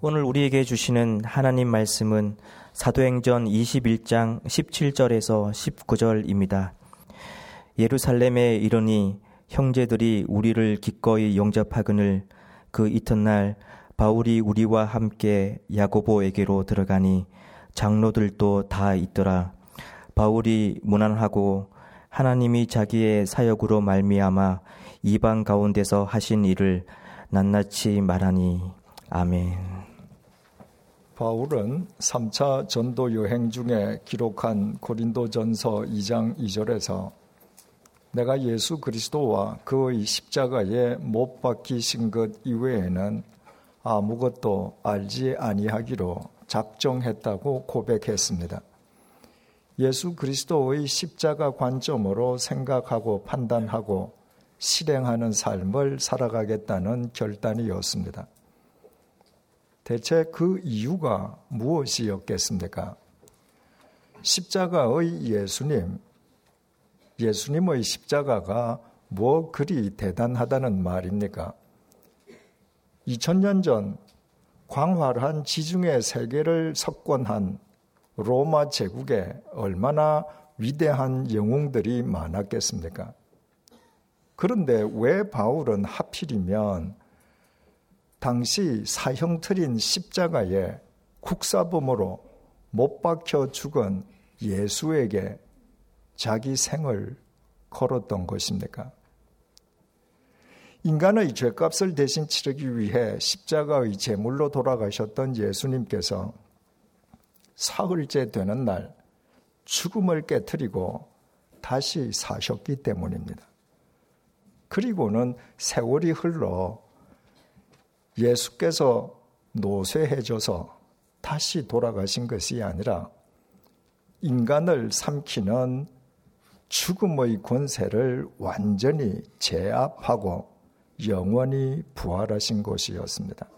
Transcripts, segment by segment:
오늘 우리에게 주시는 하나님 말씀은 사도행전 21장 17절에서 19절입니다. 예루살렘에 이르니 형제들이 우리를 기꺼이 영접하거늘 그 이튿날 바울이 우리와 함께 야고보에게로 들어가니 장로들도 다 있더라. 바울이 무난하고 하나님이 자기의 사역으로 말미암아 이방 가운데서 하신 일을 낱낱이 말하니 아멘. 바울은 3차 전도 여행 중에 기록한 고린도전서 2장 2절에서 내가 예수 그리스도와 그의 십자가에 못 박히신 것 이외에는 아무것도 알지 아니하기로 작정했다고 고백했습니다. 예수 그리스도의 십자가 관점으로 생각하고 판단하고 실행하는 삶을 살아가겠다는 결단이었습니다. 대체 그 이유가 무엇이었겠습니까? 십자가의 예수님, 예수님의 십자가가 뭐 그리 대단하다는 말입니까? 2000년 전 광활한 지중해 세계를 석권한 로마 제국에 얼마나 위대한 영웅들이 많았겠습니까? 그런데 왜 바울은 하필이면 당시 사형틀인 십자가에 국사범으로 못 박혀 죽은 예수에게 자기 생을 걸었던 것입니까? 인간의 죄값을 대신 치르기 위해 십자가의 제물로 돌아가셨던 예수님께서 사흘째 되는 날 죽음을 깨뜨리고 다시 사셨기 때문입니다. 그리고는 세월이 흘러 예수께서 노쇠해져서 다시 돌아가신 것이 아니라 인간을 삼키는 죽음의 권세를 완전히 제압하고 영원히 부활하신 것이었습니다.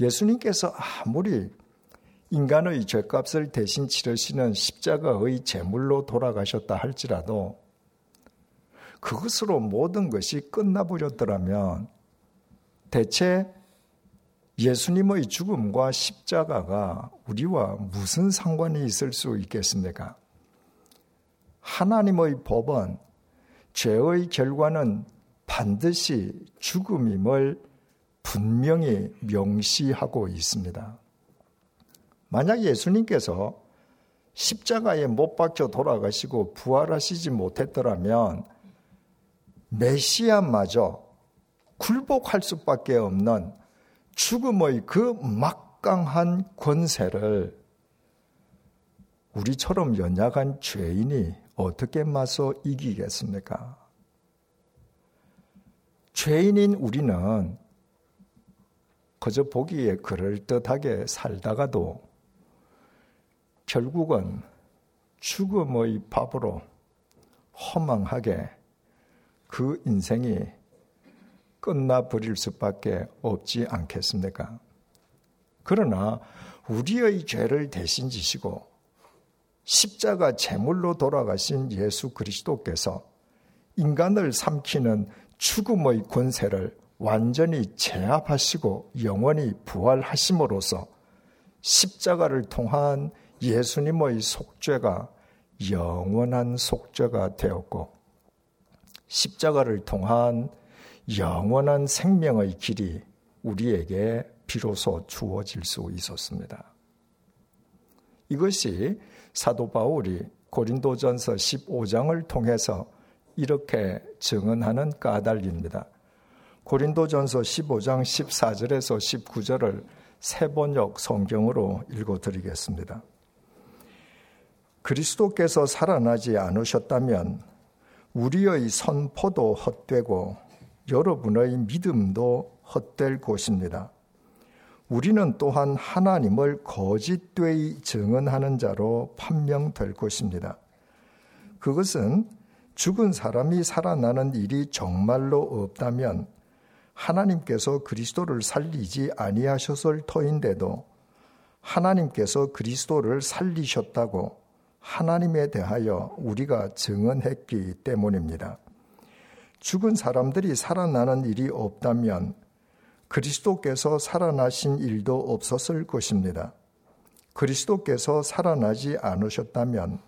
예수님께서 아무리 인간의 죄값을 대신 치르시는 십자가의 제물로 돌아가셨다 할지라도 그것으로 모든 것이 끝나버렸더라면 대체 예수님의 죽음과 십자가가 우리와 무슨 상관이 있을 수 있겠습니까? 하나님의 법은 죄의 결과는 반드시 죽음임을 분명히 명시하고 있습니다. 만약 예수님께서 십자가에 못 박혀 돌아가시고 부활하시지 못했더라면 메시아마저 굴복할 수밖에 없는 죽음의 그 막강한 권세를 우리처럼 연약한 죄인이 어떻게 맞서 이기겠습니까? 죄인인 우리는 그저 보기에 그럴듯하게 살다가도 결국은 죽음의 밥으로 허망하게 그 인생이 끝나버릴 수밖에 없지 않겠습니까? 그러나 우리의 죄를 대신 지시고 십자가 제물로 돌아가신 예수 그리스도께서 인간을 삼키는 죽음의 권세를 완전히 제압하시고 영원히 부활하심으로써 십자가를 통한 예수님의 속죄가 영원한 속죄가 되었고 십자가를 통한 영원한 생명의 길이 우리에게 비로소 주어질 수 있었습니다. 이것이 사도 바울이 고린도전서 15장을 통해서 이렇게 증언하는 까닭입니다. 고린도전서 15장 14절에서 19절을 세번역 성경으로 읽어 드리겠습니다. 그리스도께서 살아나지 않으셨다면 우리의 선포도 헛되고 여러분의 믿음도 헛될 것입니다. 우리는 또한 하나님을 거짓되이 증언하는 자로 판명될 것입니다. 그것은 죽은 사람이 살아나는 일이 정말로 없다면 하나님께서 그리스도를 살리지 아니하셨을 터인데도 하나님께서 그리스도를 살리셨다고 하나님에 대하여 우리가 증언했기 때문입니다. 죽은 사람들이 살아나는 일이 없다면 그리스도께서 살아나신 일도 없었을 것입니다. 그리스도께서 살아나지 않으셨다면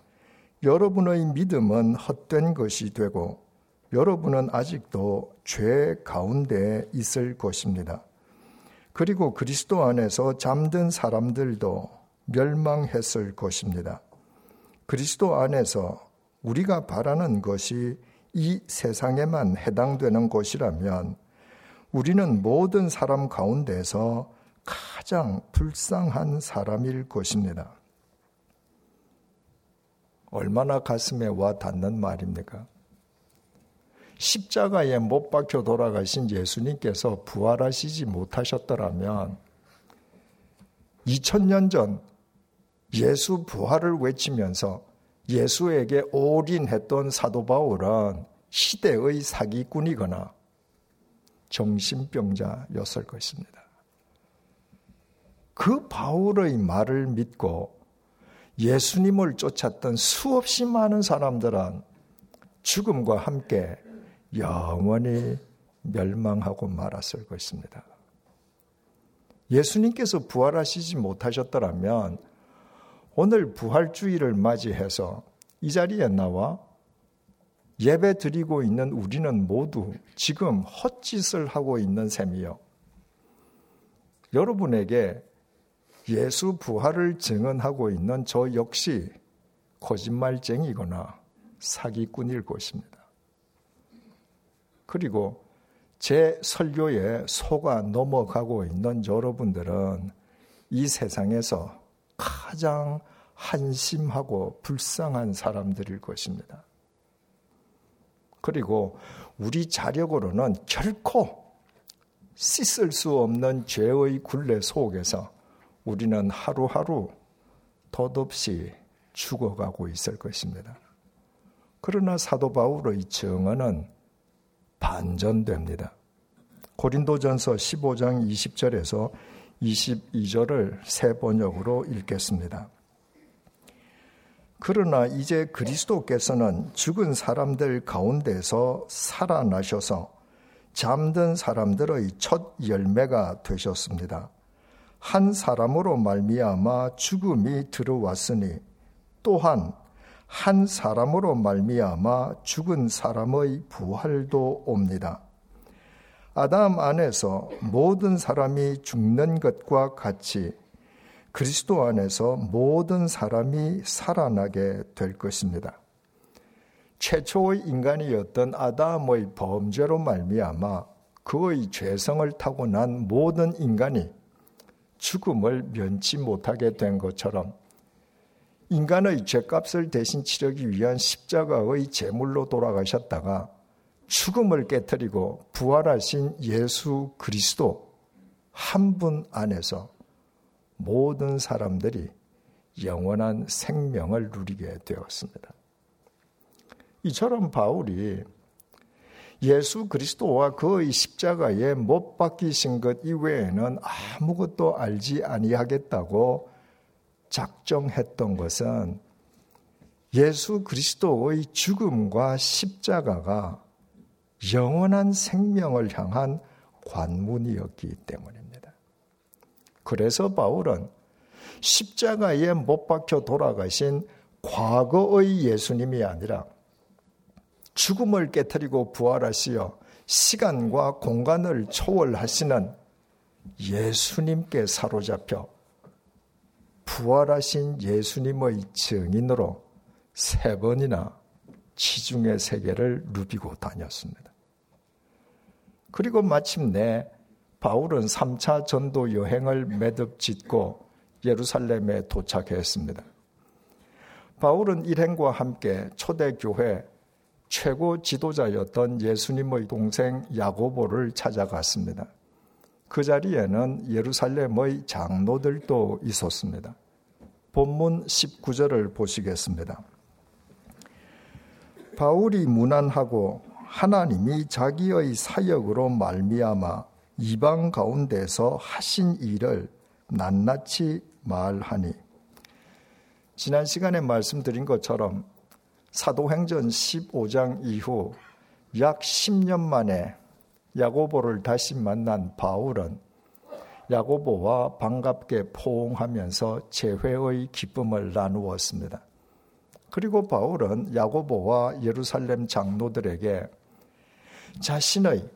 여러분의 믿음은 헛된 것이 되고 여러분은 아직도 죄 가운데 있을 것입니다. 그리고 그리스도 안에서 잠든 사람들도 멸망했을 것입니다. 그리스도 안에서 우리가 바라는 것이 이 세상에만 해당되는 것이라면 우리는 모든 사람 가운데서 가장 불쌍한 사람일 것입니다. 얼마나 가슴에 와 닿는 말입니까? 십자가에 못 박혀 돌아가신 예수님께서 부활하시지 못하셨더라면 2000년 전 예수 부활을 외치면서 예수에게 올인했던 사도 바울은 시대의 사기꾼이거나 정신병자였을 것입니다. 그 바울의 말을 믿고 예수님을 쫓았던 수없이 많은 사람들은 죽음과 함께 영원히 멸망하고 말았을 것입니다. 예수님께서 부활하시지 못하셨더라면 오늘 부활주의를 맞이해서 이 자리에 나와 예배 드리고 있는 우리는 모두 지금 헛짓을 하고 있는 셈이요. 여러분에게 예수 부활을 증언하고 있는 저 역시 거짓말쟁이거나 사기꾼일 것입니다. 그리고 제 설교에 속아 넘어가고 있는 여러분들은 이 세상에서 가장 한심하고 불쌍한 사람들일 것입니다. 그리고 우리 자력으로는 결코 씻을 수 없는 죄의 굴레 속에서 우리는 하루하루 덧없이 죽어가고 있을 것입니다. 그러나 사도 바울의 증언은 반전됩니다. 고린도전서 15장 20절에서 22절을 세 번역으로 읽겠습니다. 그러나 이제 그리스도께서는 죽은 사람들 가운데서 살아나셔서 잠든 사람들의 첫 열매가 되셨습니다. 한 사람으로 말미암아 죽음이 들어왔으니 또한 한 사람으로 말미암아 죽은 사람의 부활도 옵니다. 아담 안에서 모든 사람이 죽는 것과 같이 그리스도 안에서 모든 사람이 살아나게 될 것입니다. 최초의 인간이었던 아담의 범죄로 말미암아 그의 죄성을 타고난 모든 인간이 죽음을 면치 못하게 된 것처럼 인간의 죄값을 대신 치르기 위한 십자가의 제물로 돌아가셨다가 죽음을 깨뜨리고 부활하신 예수 그리스도 한 분 안에서 모든 사람들이 영원한 생명을 누리게 되었습니다. 이처럼 바울이 예수 그리스도와 그의 십자가에 못 박히신 것 이외에는 아무것도 알지 아니하겠다고 작정했던 것은 예수 그리스도의 죽음과 십자가가 영원한 생명을 향한 관문이었기 때문입니다. 그래서 바울은 십자가에 못 박혀 돌아가신 과거의 예수님이 아니라 죽음을 깨뜨리고 부활하시어 시간과 공간을 초월하시는 예수님께 사로잡혀 부활하신 예수님의 증인으로 세 번이나 지중해 세계를 누비고 다녔습니다. 그리고 마침내 바울은 3차 전도 여행을 매듭 짓고 예루살렘에 도착했습니다. 바울은 일행과 함께 초대교회 최고 지도자였던 예수님의 동생 야고보를 찾아갔습니다. 그 자리에는 예루살렘의 장로들도 있었습니다. 본문 19절을 보시겠습니다. 바울이 무난하고 하나님이 자기의 사역으로 말미암아 이방 가운데서 하신 일을 낱낱이 말하니 지난 시간에 말씀드린 것처럼 사도행전 15장 이후 약 10년 만에 야고보를 다시 만난 바울은 야고보와 반갑게 포옹하면서 재회의 기쁨을 나누었습니다. 그리고 바울은 야고보와 예루살렘 장로들에게 자신의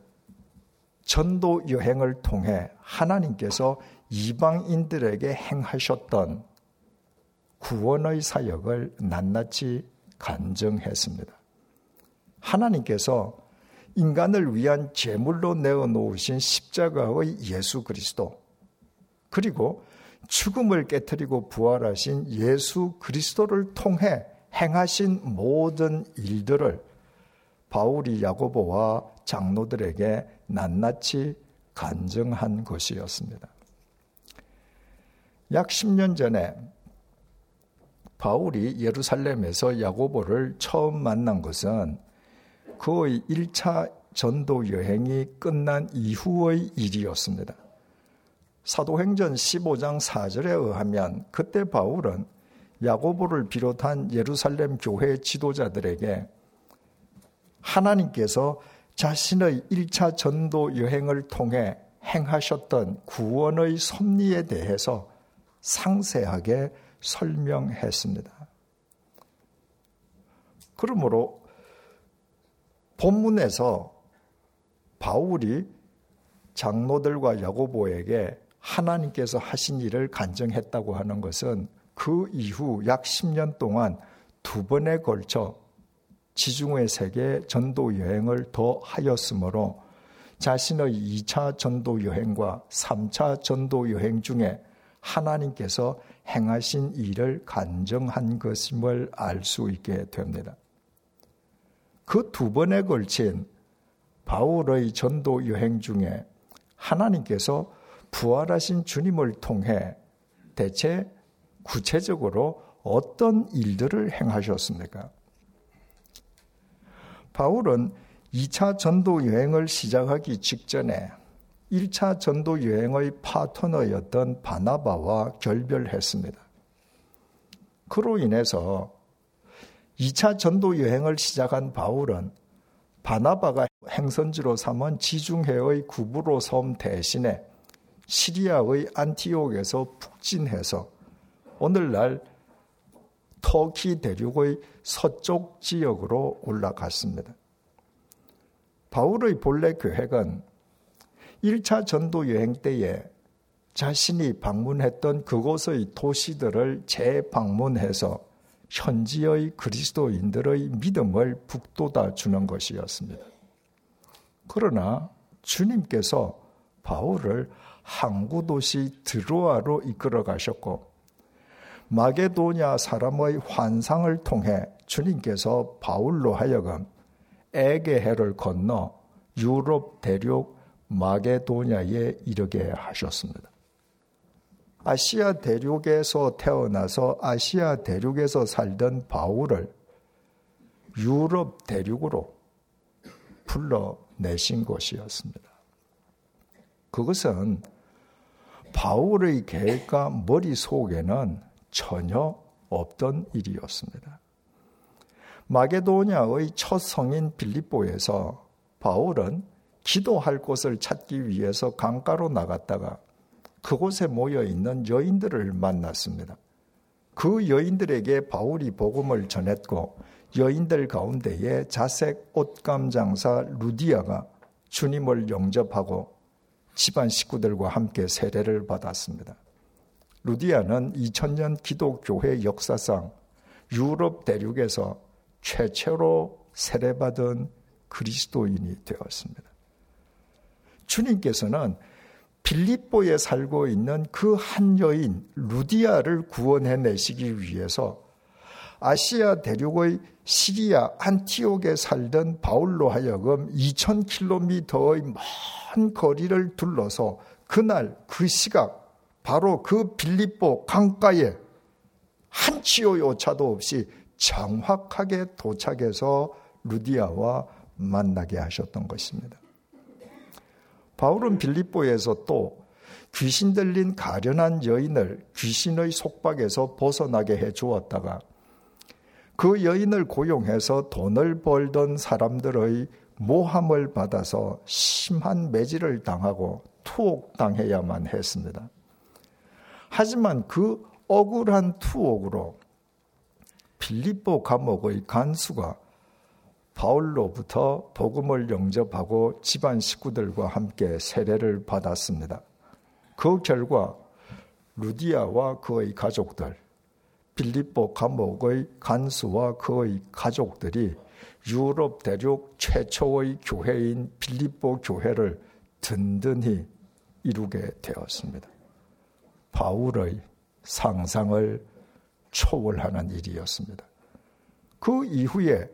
전도 여행을 통해 하나님께서 이방인들에게 행하셨던 구원의 사역을 낱낱이 간증했습니다. 하나님께서 인간을 위한 제물로 내어 놓으신 십자가의 예수 그리스도 그리고 죽음을 깨뜨리고 부활하신 예수 그리스도를 통해 행하신 모든 일들을 바울이 야고보와 장로들에게 낱낱이 간증한 것이었습니다. 약 10년 전에 바울이 예루살렘에서 야고보를 처음 만난 것은 그의 1차 전도 여행이 끝난 이후의 일이었습니다. 사도행전 15장 4절에 의하면 그때 바울은 야고보를 비롯한 예루살렘 교회 지도자들에게 하나님께서 자신의 1차 전도 여행을 통해 행하셨던 구원의 섭리에 대해서 상세하게 설명했습니다. 그러므로 본문에서 바울이 장로들과 야고보에게 하나님께서 하신 일을 간증했다고 하는 것은 그 이후 약 10년 동안 두 번에 걸쳐 지중해 세계 전도 여행을 더 하였으므로 자신의 2차 전도 여행과 3차 전도 여행 중에 하나님께서 행하신 일을 간증한 것임을 알 수 있게 됩니다. 그 두 번에 걸친 바울의 전도 여행 중에 하나님께서 부활하신 주님을 통해 대체 구체적으로 어떤 일들을 행하셨습니까? 바울은 2차 전도 여행을 시작하기 직전에 1차 전도 여행의 파트너였던 바나바와 결별했습니다. 그로 인해서 2차 전도 여행을 시작한 바울은 바나바가 행선지로 삼은 지중해의 구부로 섬 대신에 시리아의 안티옥에서 북진해서 오늘날 터키 대륙의 서쪽 지역으로 올라갔습니다. 바울의 본래 계획은 1차 전도 여행 때에 자신이 방문했던 그곳의 도시들을 재방문해서 현지의 그리스도인들의 믿음을 북돋아 주는 것이었습니다. 그러나 주님께서 바울을 항구 도시 드로아로 이끌어 가셨고 마게도냐 사람의 환상을 통해 주님께서 바울로 하여금 에게해를 건너 유럽 대륙 마게도냐에 이르게 하셨습니다. 아시아 대륙에서 태어나서 아시아 대륙에서 살던 바울을 유럽 대륙으로 불러내신 것이었습니다. 그것은 바울의 계획과 머릿속에는 전혀 없던 일이었습니다. 마게도냐의 첫 성인 빌립보에서 바울은 기도할 곳을 찾기 위해서 강가로 나갔다가 그곳에 모여 있는 여인들을 만났습니다. 그 여인들에게 바울이 복음을 전했고 여인들 가운데에 자색 옷감 장사 루디아가 주님을 영접하고 집안 식구들과 함께 세례를 받았습니다. 루디아는 2000년 기독교회 역사상 유럽 대륙에서 최초로 세례받은 그리스도인이 되었습니다. 주님께서는 빌립보에 살고 있는 그 한 여인 루디아를 구원해 내시기 위해서 아시아 대륙의 시리아 안티옥에 살던 바울로 하여금 2000km의 먼 거리를 둘러서 그날 그 시각 바로 그 빌립보 강가에 한치의 오차도 없이 정확하게 도착해서 루디아와 만나게 하셨던 것입니다. 바울은 빌립보에서 또 귀신 들린 가련한 여인을 귀신의 속박에서 벗어나게 해 주었다가 그 여인을 고용해서 돈을 벌던 사람들의 모함을 받아서 심한 매질을 당하고 투옥당해야만 했습니다. 하지만 그 억울한 투옥으로 빌립보 감옥의 간수가 바울로부터 복음을 영접하고 집안 식구들과 함께 세례를 받았습니다. 그 결과 루디아와 그의 가족들, 빌립보 감옥의 간수와 그의 가족들이 유럽 대륙 최초의 교회인 빌립보 교회를 든든히 이루게 되었습니다. 바울의 상상을 초월하는 일이었습니다. 그 이후에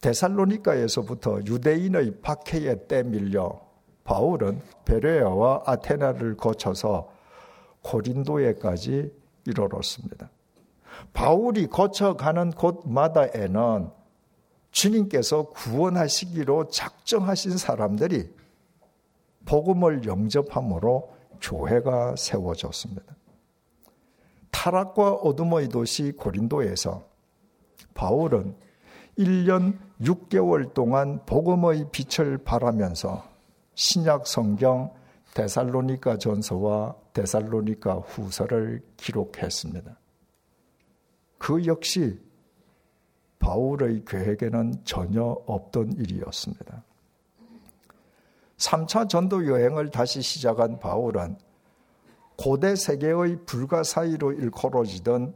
데살로니카에서부터 유대인의 박해에 떼밀려 바울은 베레아와 아테나를 거쳐서 고린도에까지 이르렀습니다. 바울이 거쳐가는 곳마다에는 주님께서 구원하시기로 작정하신 사람들이 복음을 영접함으로 교회가 세워졌습니다. 타락과 어둠의 도시 고린도에서 바울은 1년 6개월 동안 복음의 빛을 발하면서 신약 성경 데살로니가 전서와 데살로니가 후서를 기록했습니다. 그 역시 바울의 계획에는 전혀 없던 일이었습니다. 3차 전도 여행을 다시 시작한 바울은 고대 세계의 불가사의로 일컬어지던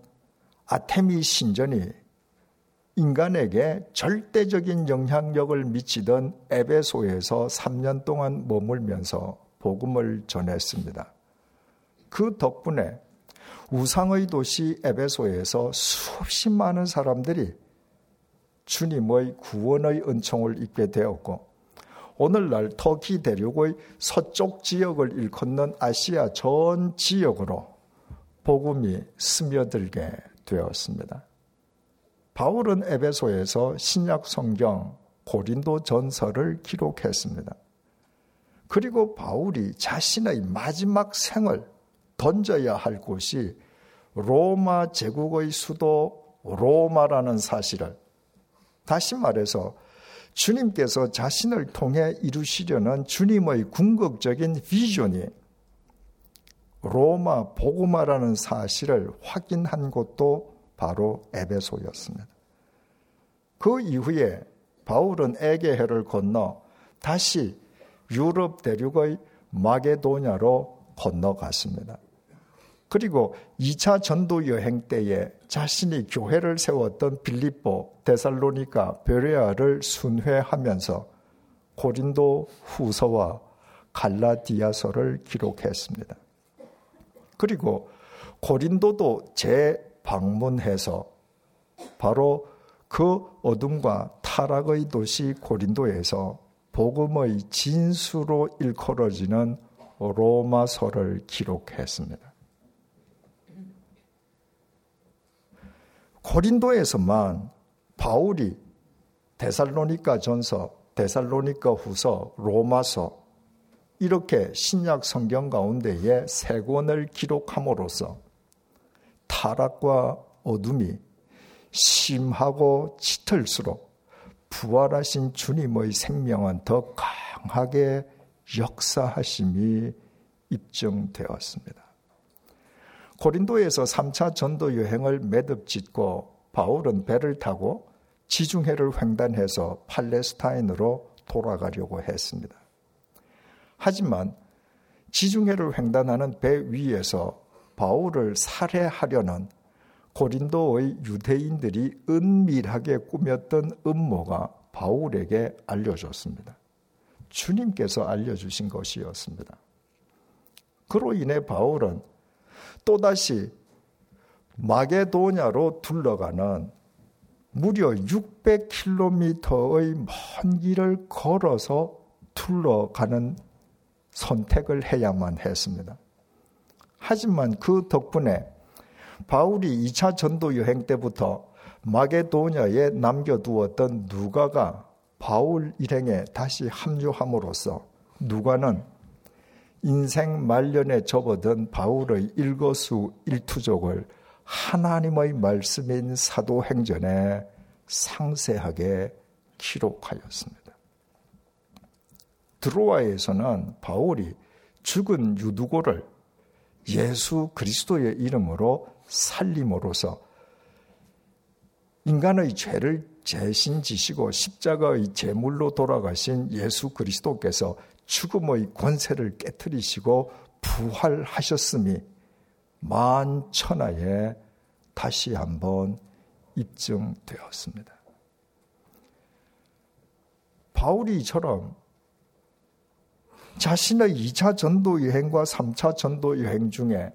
아테미 신전이 인간에게 절대적인 영향력을 미치던 에베소에서 3년 동안 머물면서 복음을 전했습니다. 그 덕분에 우상의 도시 에베소에서 수없이 많은 사람들이 주님의 구원의 은총을 입게 되었고 오늘날 터키 대륙의 서쪽 지역을 일컫는 아시아 전 지역으로 복음이 스며들게 되었습니다. 바울은 에베소에서 신약 성경 고린도 전서를 기록했습니다. 그리고 바울이 자신의 마지막 생을 던져야 할 곳이 로마 제국의 수도 로마라는 사실을 다시 말해서 주님께서 자신을 통해 이루시려는 주님의 궁극적인 비전이 로마 보고마라는 사실을 확인한 곳도 바로 에베소였습니다. 그 이후에 바울은 에게해를 건너 다시 유럽 대륙의 마게도냐로 건너갔습니다. 그리고 2차 전도 여행 때에 자신이 교회를 세웠던 빌립보, 데살로니카, 베레아를 순회하면서 고린도 후서와 갈라디아서를 기록했습니다. 그리고 고린도도 재방문해서 바로 그 어둠과 타락의 도시 고린도에서 복음의 진수로 일컬어지는 로마서를 기록했습니다. 고린도에서만 바울이 데살로니카 전서, 데살로니카 후서, 로마서 이렇게 신약 성경 가운데에 세 권을 기록함으로써 타락과 어둠이 심하고 짙을수록 부활하신 주님의 생명은 더 강하게 역사하심이 입증되었습니다. 고린도에서 3차 전도 여행을 매듭 짓고 바울은 배를 타고 지중해를 횡단해서 팔레스타인으로 돌아가려고 했습니다. 하지만 지중해를 횡단하는 배 위에서 바울을 살해하려는 고린도의 유대인들이 은밀하게 꾸몄던 음모가 바울에게 알려졌습니다. 주님께서 알려주신 것이었습니다. 그로 인해 바울은 또다시 마게도냐로 둘러가는 무려 600km의 먼 길을 걸어서 둘러가는 선택을 해야만 했습니다. 하지만 그 덕분에 바울이 2차 전도 여행 때부터 마게도냐에 남겨두었던 누가가 바울 일행에 다시 합류함으로써 누가는 인생 말년에 접어든 바울의 일거수 일투족을 하나님의 말씀인 사도행전에 상세하게 기록하였습니다. 드로아에서는 바울이 죽은 유두고를 예수 그리스도의 이름으로 살림으로써 인간의 죄를 대신 지시고 십자가의 제물로 돌아가신 예수 그리스도께서 죽음의 권세를 깨뜨리시고 부활하셨음이 만천하에 다시 한번 입증되었습니다. 바울이 이처럼 자신의 2차 전도 여행과 3차 전도 여행 중에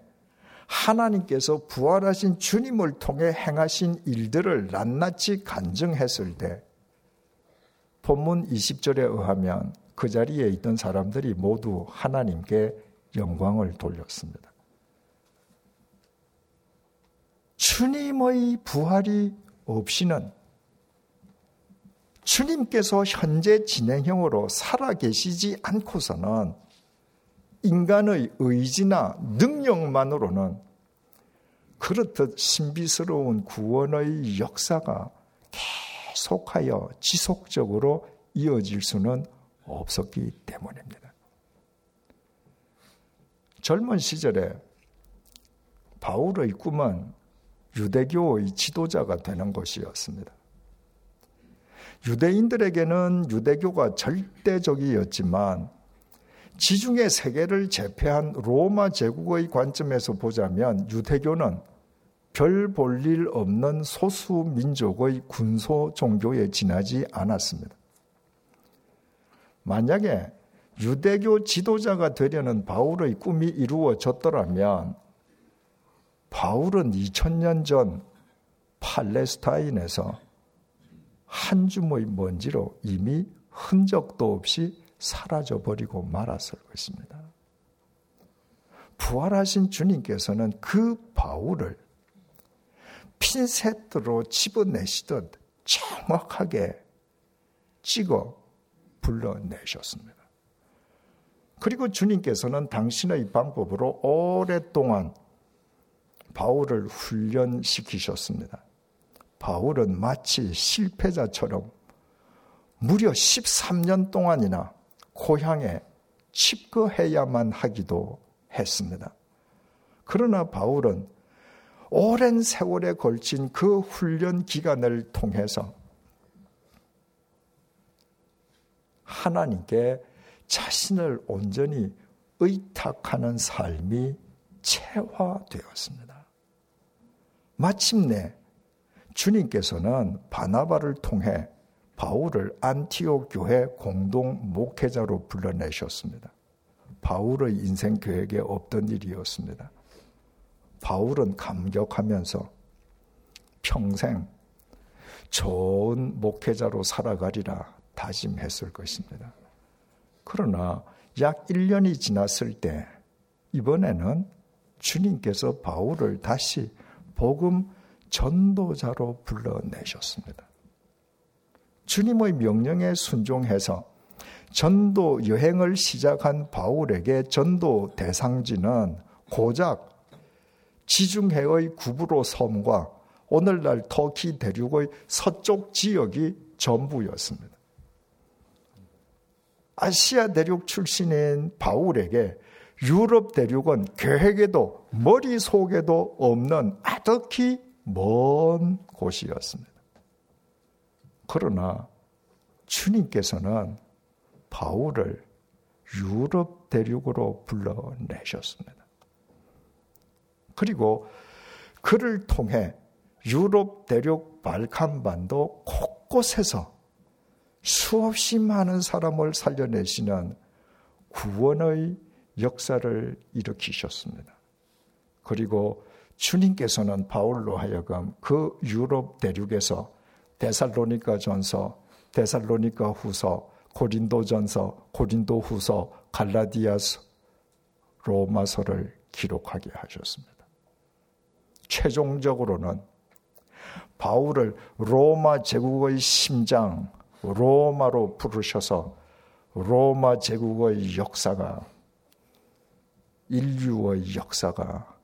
하나님께서 부활하신 주님을 통해 행하신 일들을 낱낱이 간증했을 때 본문 20절에 의하면 그 자리에 있던 사람들이 모두 하나님께 영광을 돌렸습니다. 주님의 부활이 없이는 주님께서 현재 진행형으로 살아계시지 않고서는 인간의 의지나 능력만으로는 그렇듯 신비스러운 구원의 역사가 계속하여 지속적으로 이어질 수는 없었기 때문입니다. 젊은 시절에 바울의 꿈은 유대교의 지도자가 되는 것이었습니다. 유대인들에게는 유대교가 절대적이었지만 지중해 세계를 제패한 로마 제국의 관점에서 보자면 유대교는 별 볼 일 없는 소수 민족의 군소 종교에 지나지 않았습니다. 만약에 유대교 지도자가 되려는 바울의 꿈이 이루어졌더라면 바울은 2000년 전 팔레스타인에서 한 줌의 먼지로 이미 흔적도 없이 사라져 버리고 말았을 것입니다. 부활하신 주님께서는 그 바울을 핀셋으로 집어내시듯 정확하게 찍어 불러내셨습니다. 그리고 주님께서는 당신의 방법으로 오랫동안 바울을 훈련시키셨습니다. 바울은 마치 실패자처럼 무려 13년 동안이나 고향에 칩거해야만 하기도 했습니다. 그러나 바울은 오랜 세월에 걸친 그 훈련 기간을 통해서 하나님께 자신을 온전히 의탁하는 삶이 체화되었습니다. 마침내 주님께서는 바나바를 통해 바울을 안티옥 교회 공동 목회자로 불러내셨습니다. 바울의 인생 계획에 없던 일이었습니다. 바울은 감격하면서 평생 좋은 목회자로 살아가리라 다짐했을 것입니다. 그러나 약 1년이 지났을 때 이번에는 주님께서 바울을 다시 복음 전도자로 불러내셨습니다. 주님의 명령에 순종해서 전도 여행을 시작한 바울에게 전도 대상지는 고작 지중해의 구브로 섬과 오늘날 터키 대륙의 서쪽 지역이 전부였습니다. 아시아 대륙 출신인 바울에게 유럽 대륙은 계획에도 머릿속에도 없는 아득히 먼 곳이었습니다. 그러나 주님께서는 바울을 유럽 대륙으로 불러내셨습니다. 그리고 그를 통해 유럽 대륙 발칸반도 곳곳에서 수없이 많은 사람을 살려내시는 구원의 역사를 일으키셨습니다. 그리고 주님께서는 바울로 하여금 그 유럽 대륙에서 데살로니가 전서, 데살로니가 후서, 고린도 전서, 고린도 후서, 갈라디아서, 로마서를 기록하게 하셨습니다. 최종적으로는 바울을 로마 제국의 심장, 로마로 부르셔서 로마 제국의 역사가 인류의 역사가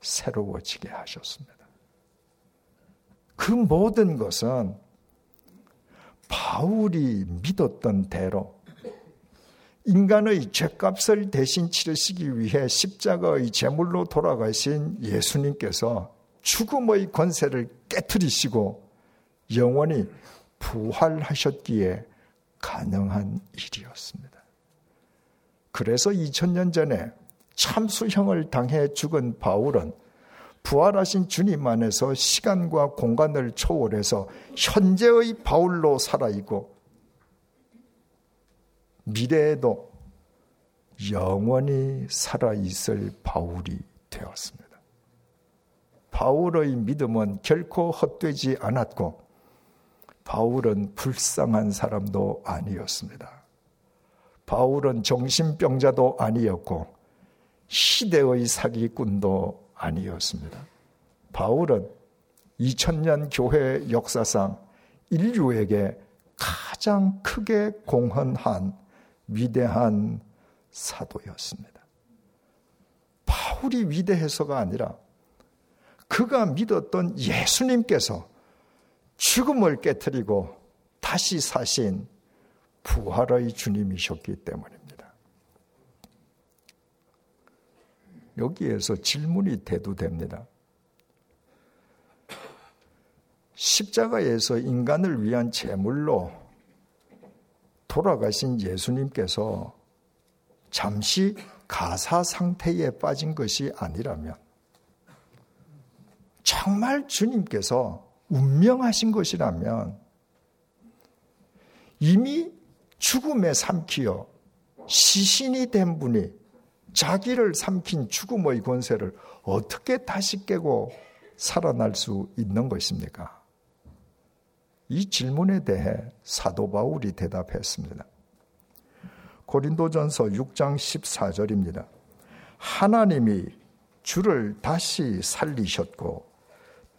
새로워지게 하셨습니다. 그 모든 것은 바울이 믿었던 대로 인간의 죄값을 대신 치르시기 위해 십자가의 제물로 돌아가신 예수님께서 죽음의 권세를 깨뜨리시고 영원히 부활하셨기에 가능한 일이었습니다. 그래서 2000년 전에 참수형을 당해 죽은 바울은 부활하신 주님 안에서 시간과 공간을 초월해서 현재의 바울로 살아있고 미래에도 영원히 살아있을 바울이 되었습니다. 바울의 믿음은 결코 헛되지 않았고 바울은 불쌍한 사람도 아니었습니다. 바울은 정신병자도 아니었고 시대의 사기꾼도 아니었습니다. 바울은 2000년 교회 역사상 인류에게 가장 크게 공헌한 위대한 사도였습니다. 바울이 위대해서가 아니라 그가 믿었던 예수님께서 죽음을 깨뜨리고 다시 사신 부활의 주님이셨기 때문입니다. 여기에서 질문이 대두됩니다. 십자가에서 인간을 위한 제물로 돌아가신 예수님께서 잠시 가사 상태에 빠진 것이 아니라면 정말 주님께서 운명하신 것이라면 이미 죽음에 삼키어 시신이 된 분이 자기를 삼킨 죽음의 권세를 어떻게 다시 깨고 살아날 수 있는 것입니까? 이 질문에 대해 사도 바울이 대답했습니다. 고린도전서 6장 14절입니다. 하나님이 주를 다시 살리셨고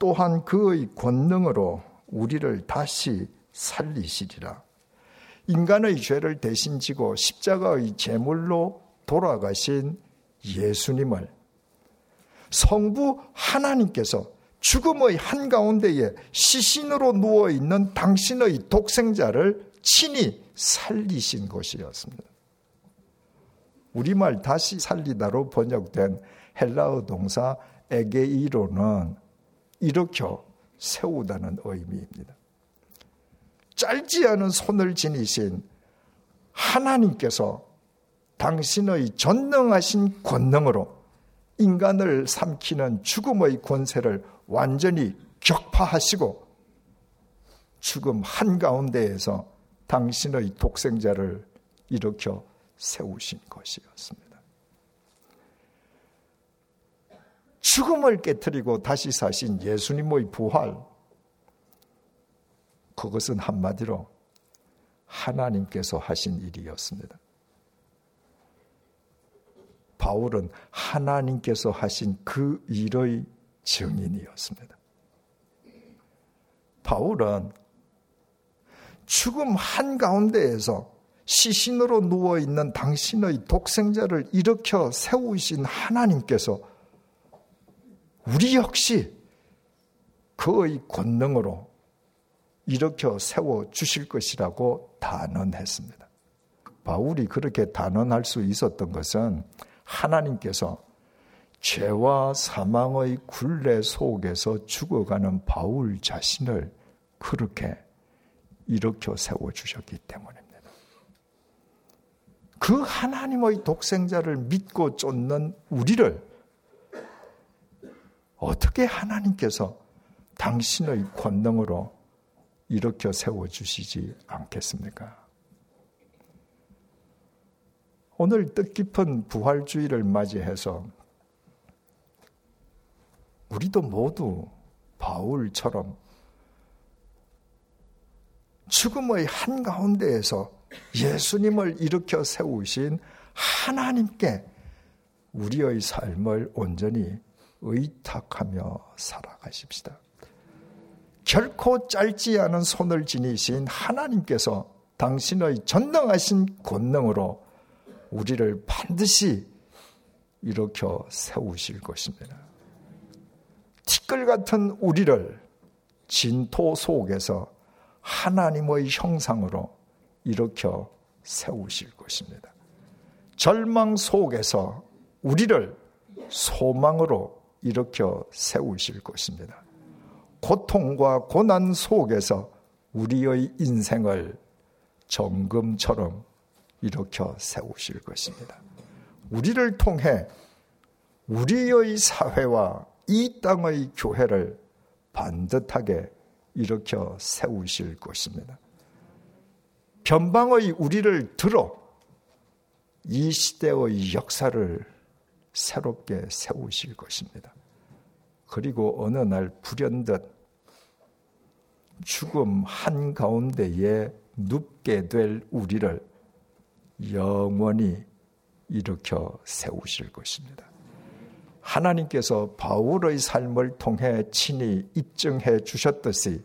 또한 그의 권능으로 우리를 다시 살리시리라. 인간의 죄를 대신 지고 십자가의 제물로 돌아가신 예수님을 성부 하나님께서 죽음의 한가운데에 시신으로 누워 있는 당신의 독생자를 친히 살리신 것이었습니다. 우리말 다시 살리다로 번역된 헬라어 동사 에게이로는 일으켜 세우다는 의미입니다. 짧지 않은 손을 지니신 하나님께서 당신의 전능하신 권능으로 인간을 삼키는 죽음의 권세를 완전히 격파하시고 죽음 한가운데에서 당신의 독생자를 일으켜 세우신 것이었습니다. 죽음을 깨뜨리고 다시 사신 예수님의 부활. 그것은 한마디로 하나님께서 하신 일이었습니다. 바울은 하나님께서 하신 그 일의 증인이었습니다. 바울은 죽음 한가운데에서 시신으로 누워있는 당신의 독생자를 일으켜 세우신 하나님께서 우리 역시 그의 권능으로 일으켜 세워 주실 것이라고 단언했습니다. 바울이 그렇게 단언할 수 있었던 것은 하나님께서 죄와 사망의 굴레 속에서 죽어가는 바울 자신을 그렇게 일으켜 세워 주셨기 때문입니다. 그 하나님의 독생자를 믿고 쫓는 우리를 어떻게 하나님께서 당신의 권능으로 일으켜 세워 주시지 않겠습니까? 오늘 뜻깊은 부활주의를 맞이해서 우리도 모두 바울처럼 죽음의 한가운데에서 예수님을 일으켜 세우신 하나님께 우리의 삶을 온전히 의탁하며 살아가십시다. 결코 짧지 않은 손을 지니신 하나님께서 당신의 전능하신 권능으로 우리를 반드시 일으켜 세우실 것입니다. 티끌 같은 우리를 진토 속에서 하나님의 형상으로 일으켜 세우실 것입니다. 절망 속에서 우리를 소망으로 일으켜 세우실 것입니다. 고통과 고난 속에서 우리의 인생을 정금처럼 일으켜 세우실 것입니다. 우리를 통해 우리의 사회와 이 땅의 교회를 반듯하게 일으켜 세우실 것입니다. 변방의 우리를 들어 이 시대의 역사를 새롭게 세우실 것입니다. 그리고 어느 날 불현듯 죽음 한가운데에 눕게 될 우리를 영원히 일으켜 세우실 것입니다. 하나님께서 바울의 삶을 통해 친히 입증해 주셨듯이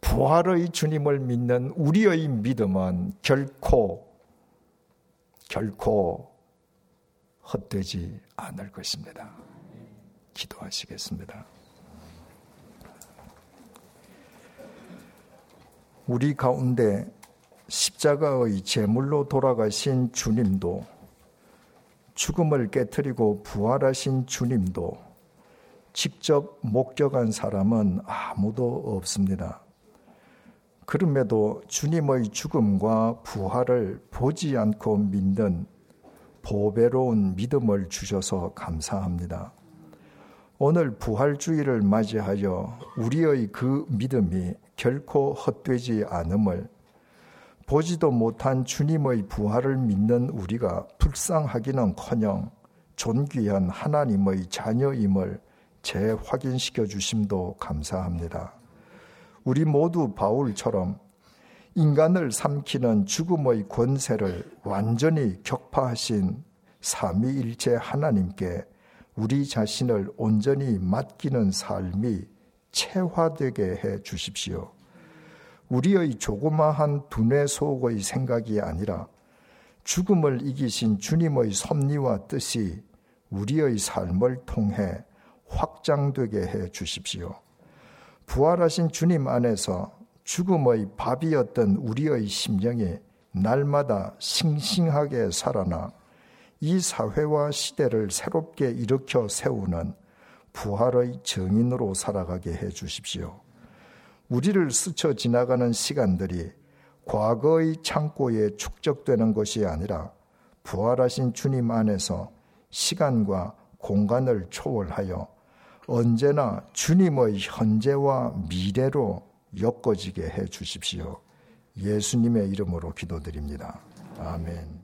부활의 주님을 믿는 우리의 믿음은 결코 결코 헛되지 않을 것입니다. 기도하시겠습니다. 우리 가운데 십자가의 제물로 돌아가신 주님도 죽음을 깨뜨리고 부활하신 주님도 직접 목격한 사람은 아무도 없습니다. 그럼에도 주님의 죽음과 부활을 보지 않고 믿는 보배로운 믿음을 주셔서 감사합니다. 오늘 부활주의를 맞이하여 우리의 그 믿음이 결코 헛되지 않음을 보지도 못한 주님의 부활을 믿는 우리가 불쌍하기는 커녕 존귀한 하나님의 자녀임을 재확인시켜 주심도 감사합니다. 우리 모두 바울처럼 인간을 삼키는 죽음의 권세를 완전히 격파하신 삼위일체 하나님께 우리 자신을 온전히 맡기는 삶이 체화되게 해 주십시오. 우리의 조그마한 두뇌 속의 생각이 아니라 죽음을 이기신 주님의 섭리와 뜻이 우리의 삶을 통해 확장되게 해 주십시오. 부활하신 주님 안에서 죽음의 밥이었던 우리의 심령이 날마다 싱싱하게 살아나 이 사회와 시대를 새롭게 일으켜 세우는 부활의 정인으로 살아가게 해 주십시오. 우리를 스쳐 지나가는 시간들이 과거의 창고에 축적되는 것이 아니라 부활하신 주님 안에서 시간과 공간을 초월하여 언제나 주님의 현재와 미래로 엮어지게 해 주십시오. 예수님의 이름으로 기도드립니다. 아멘.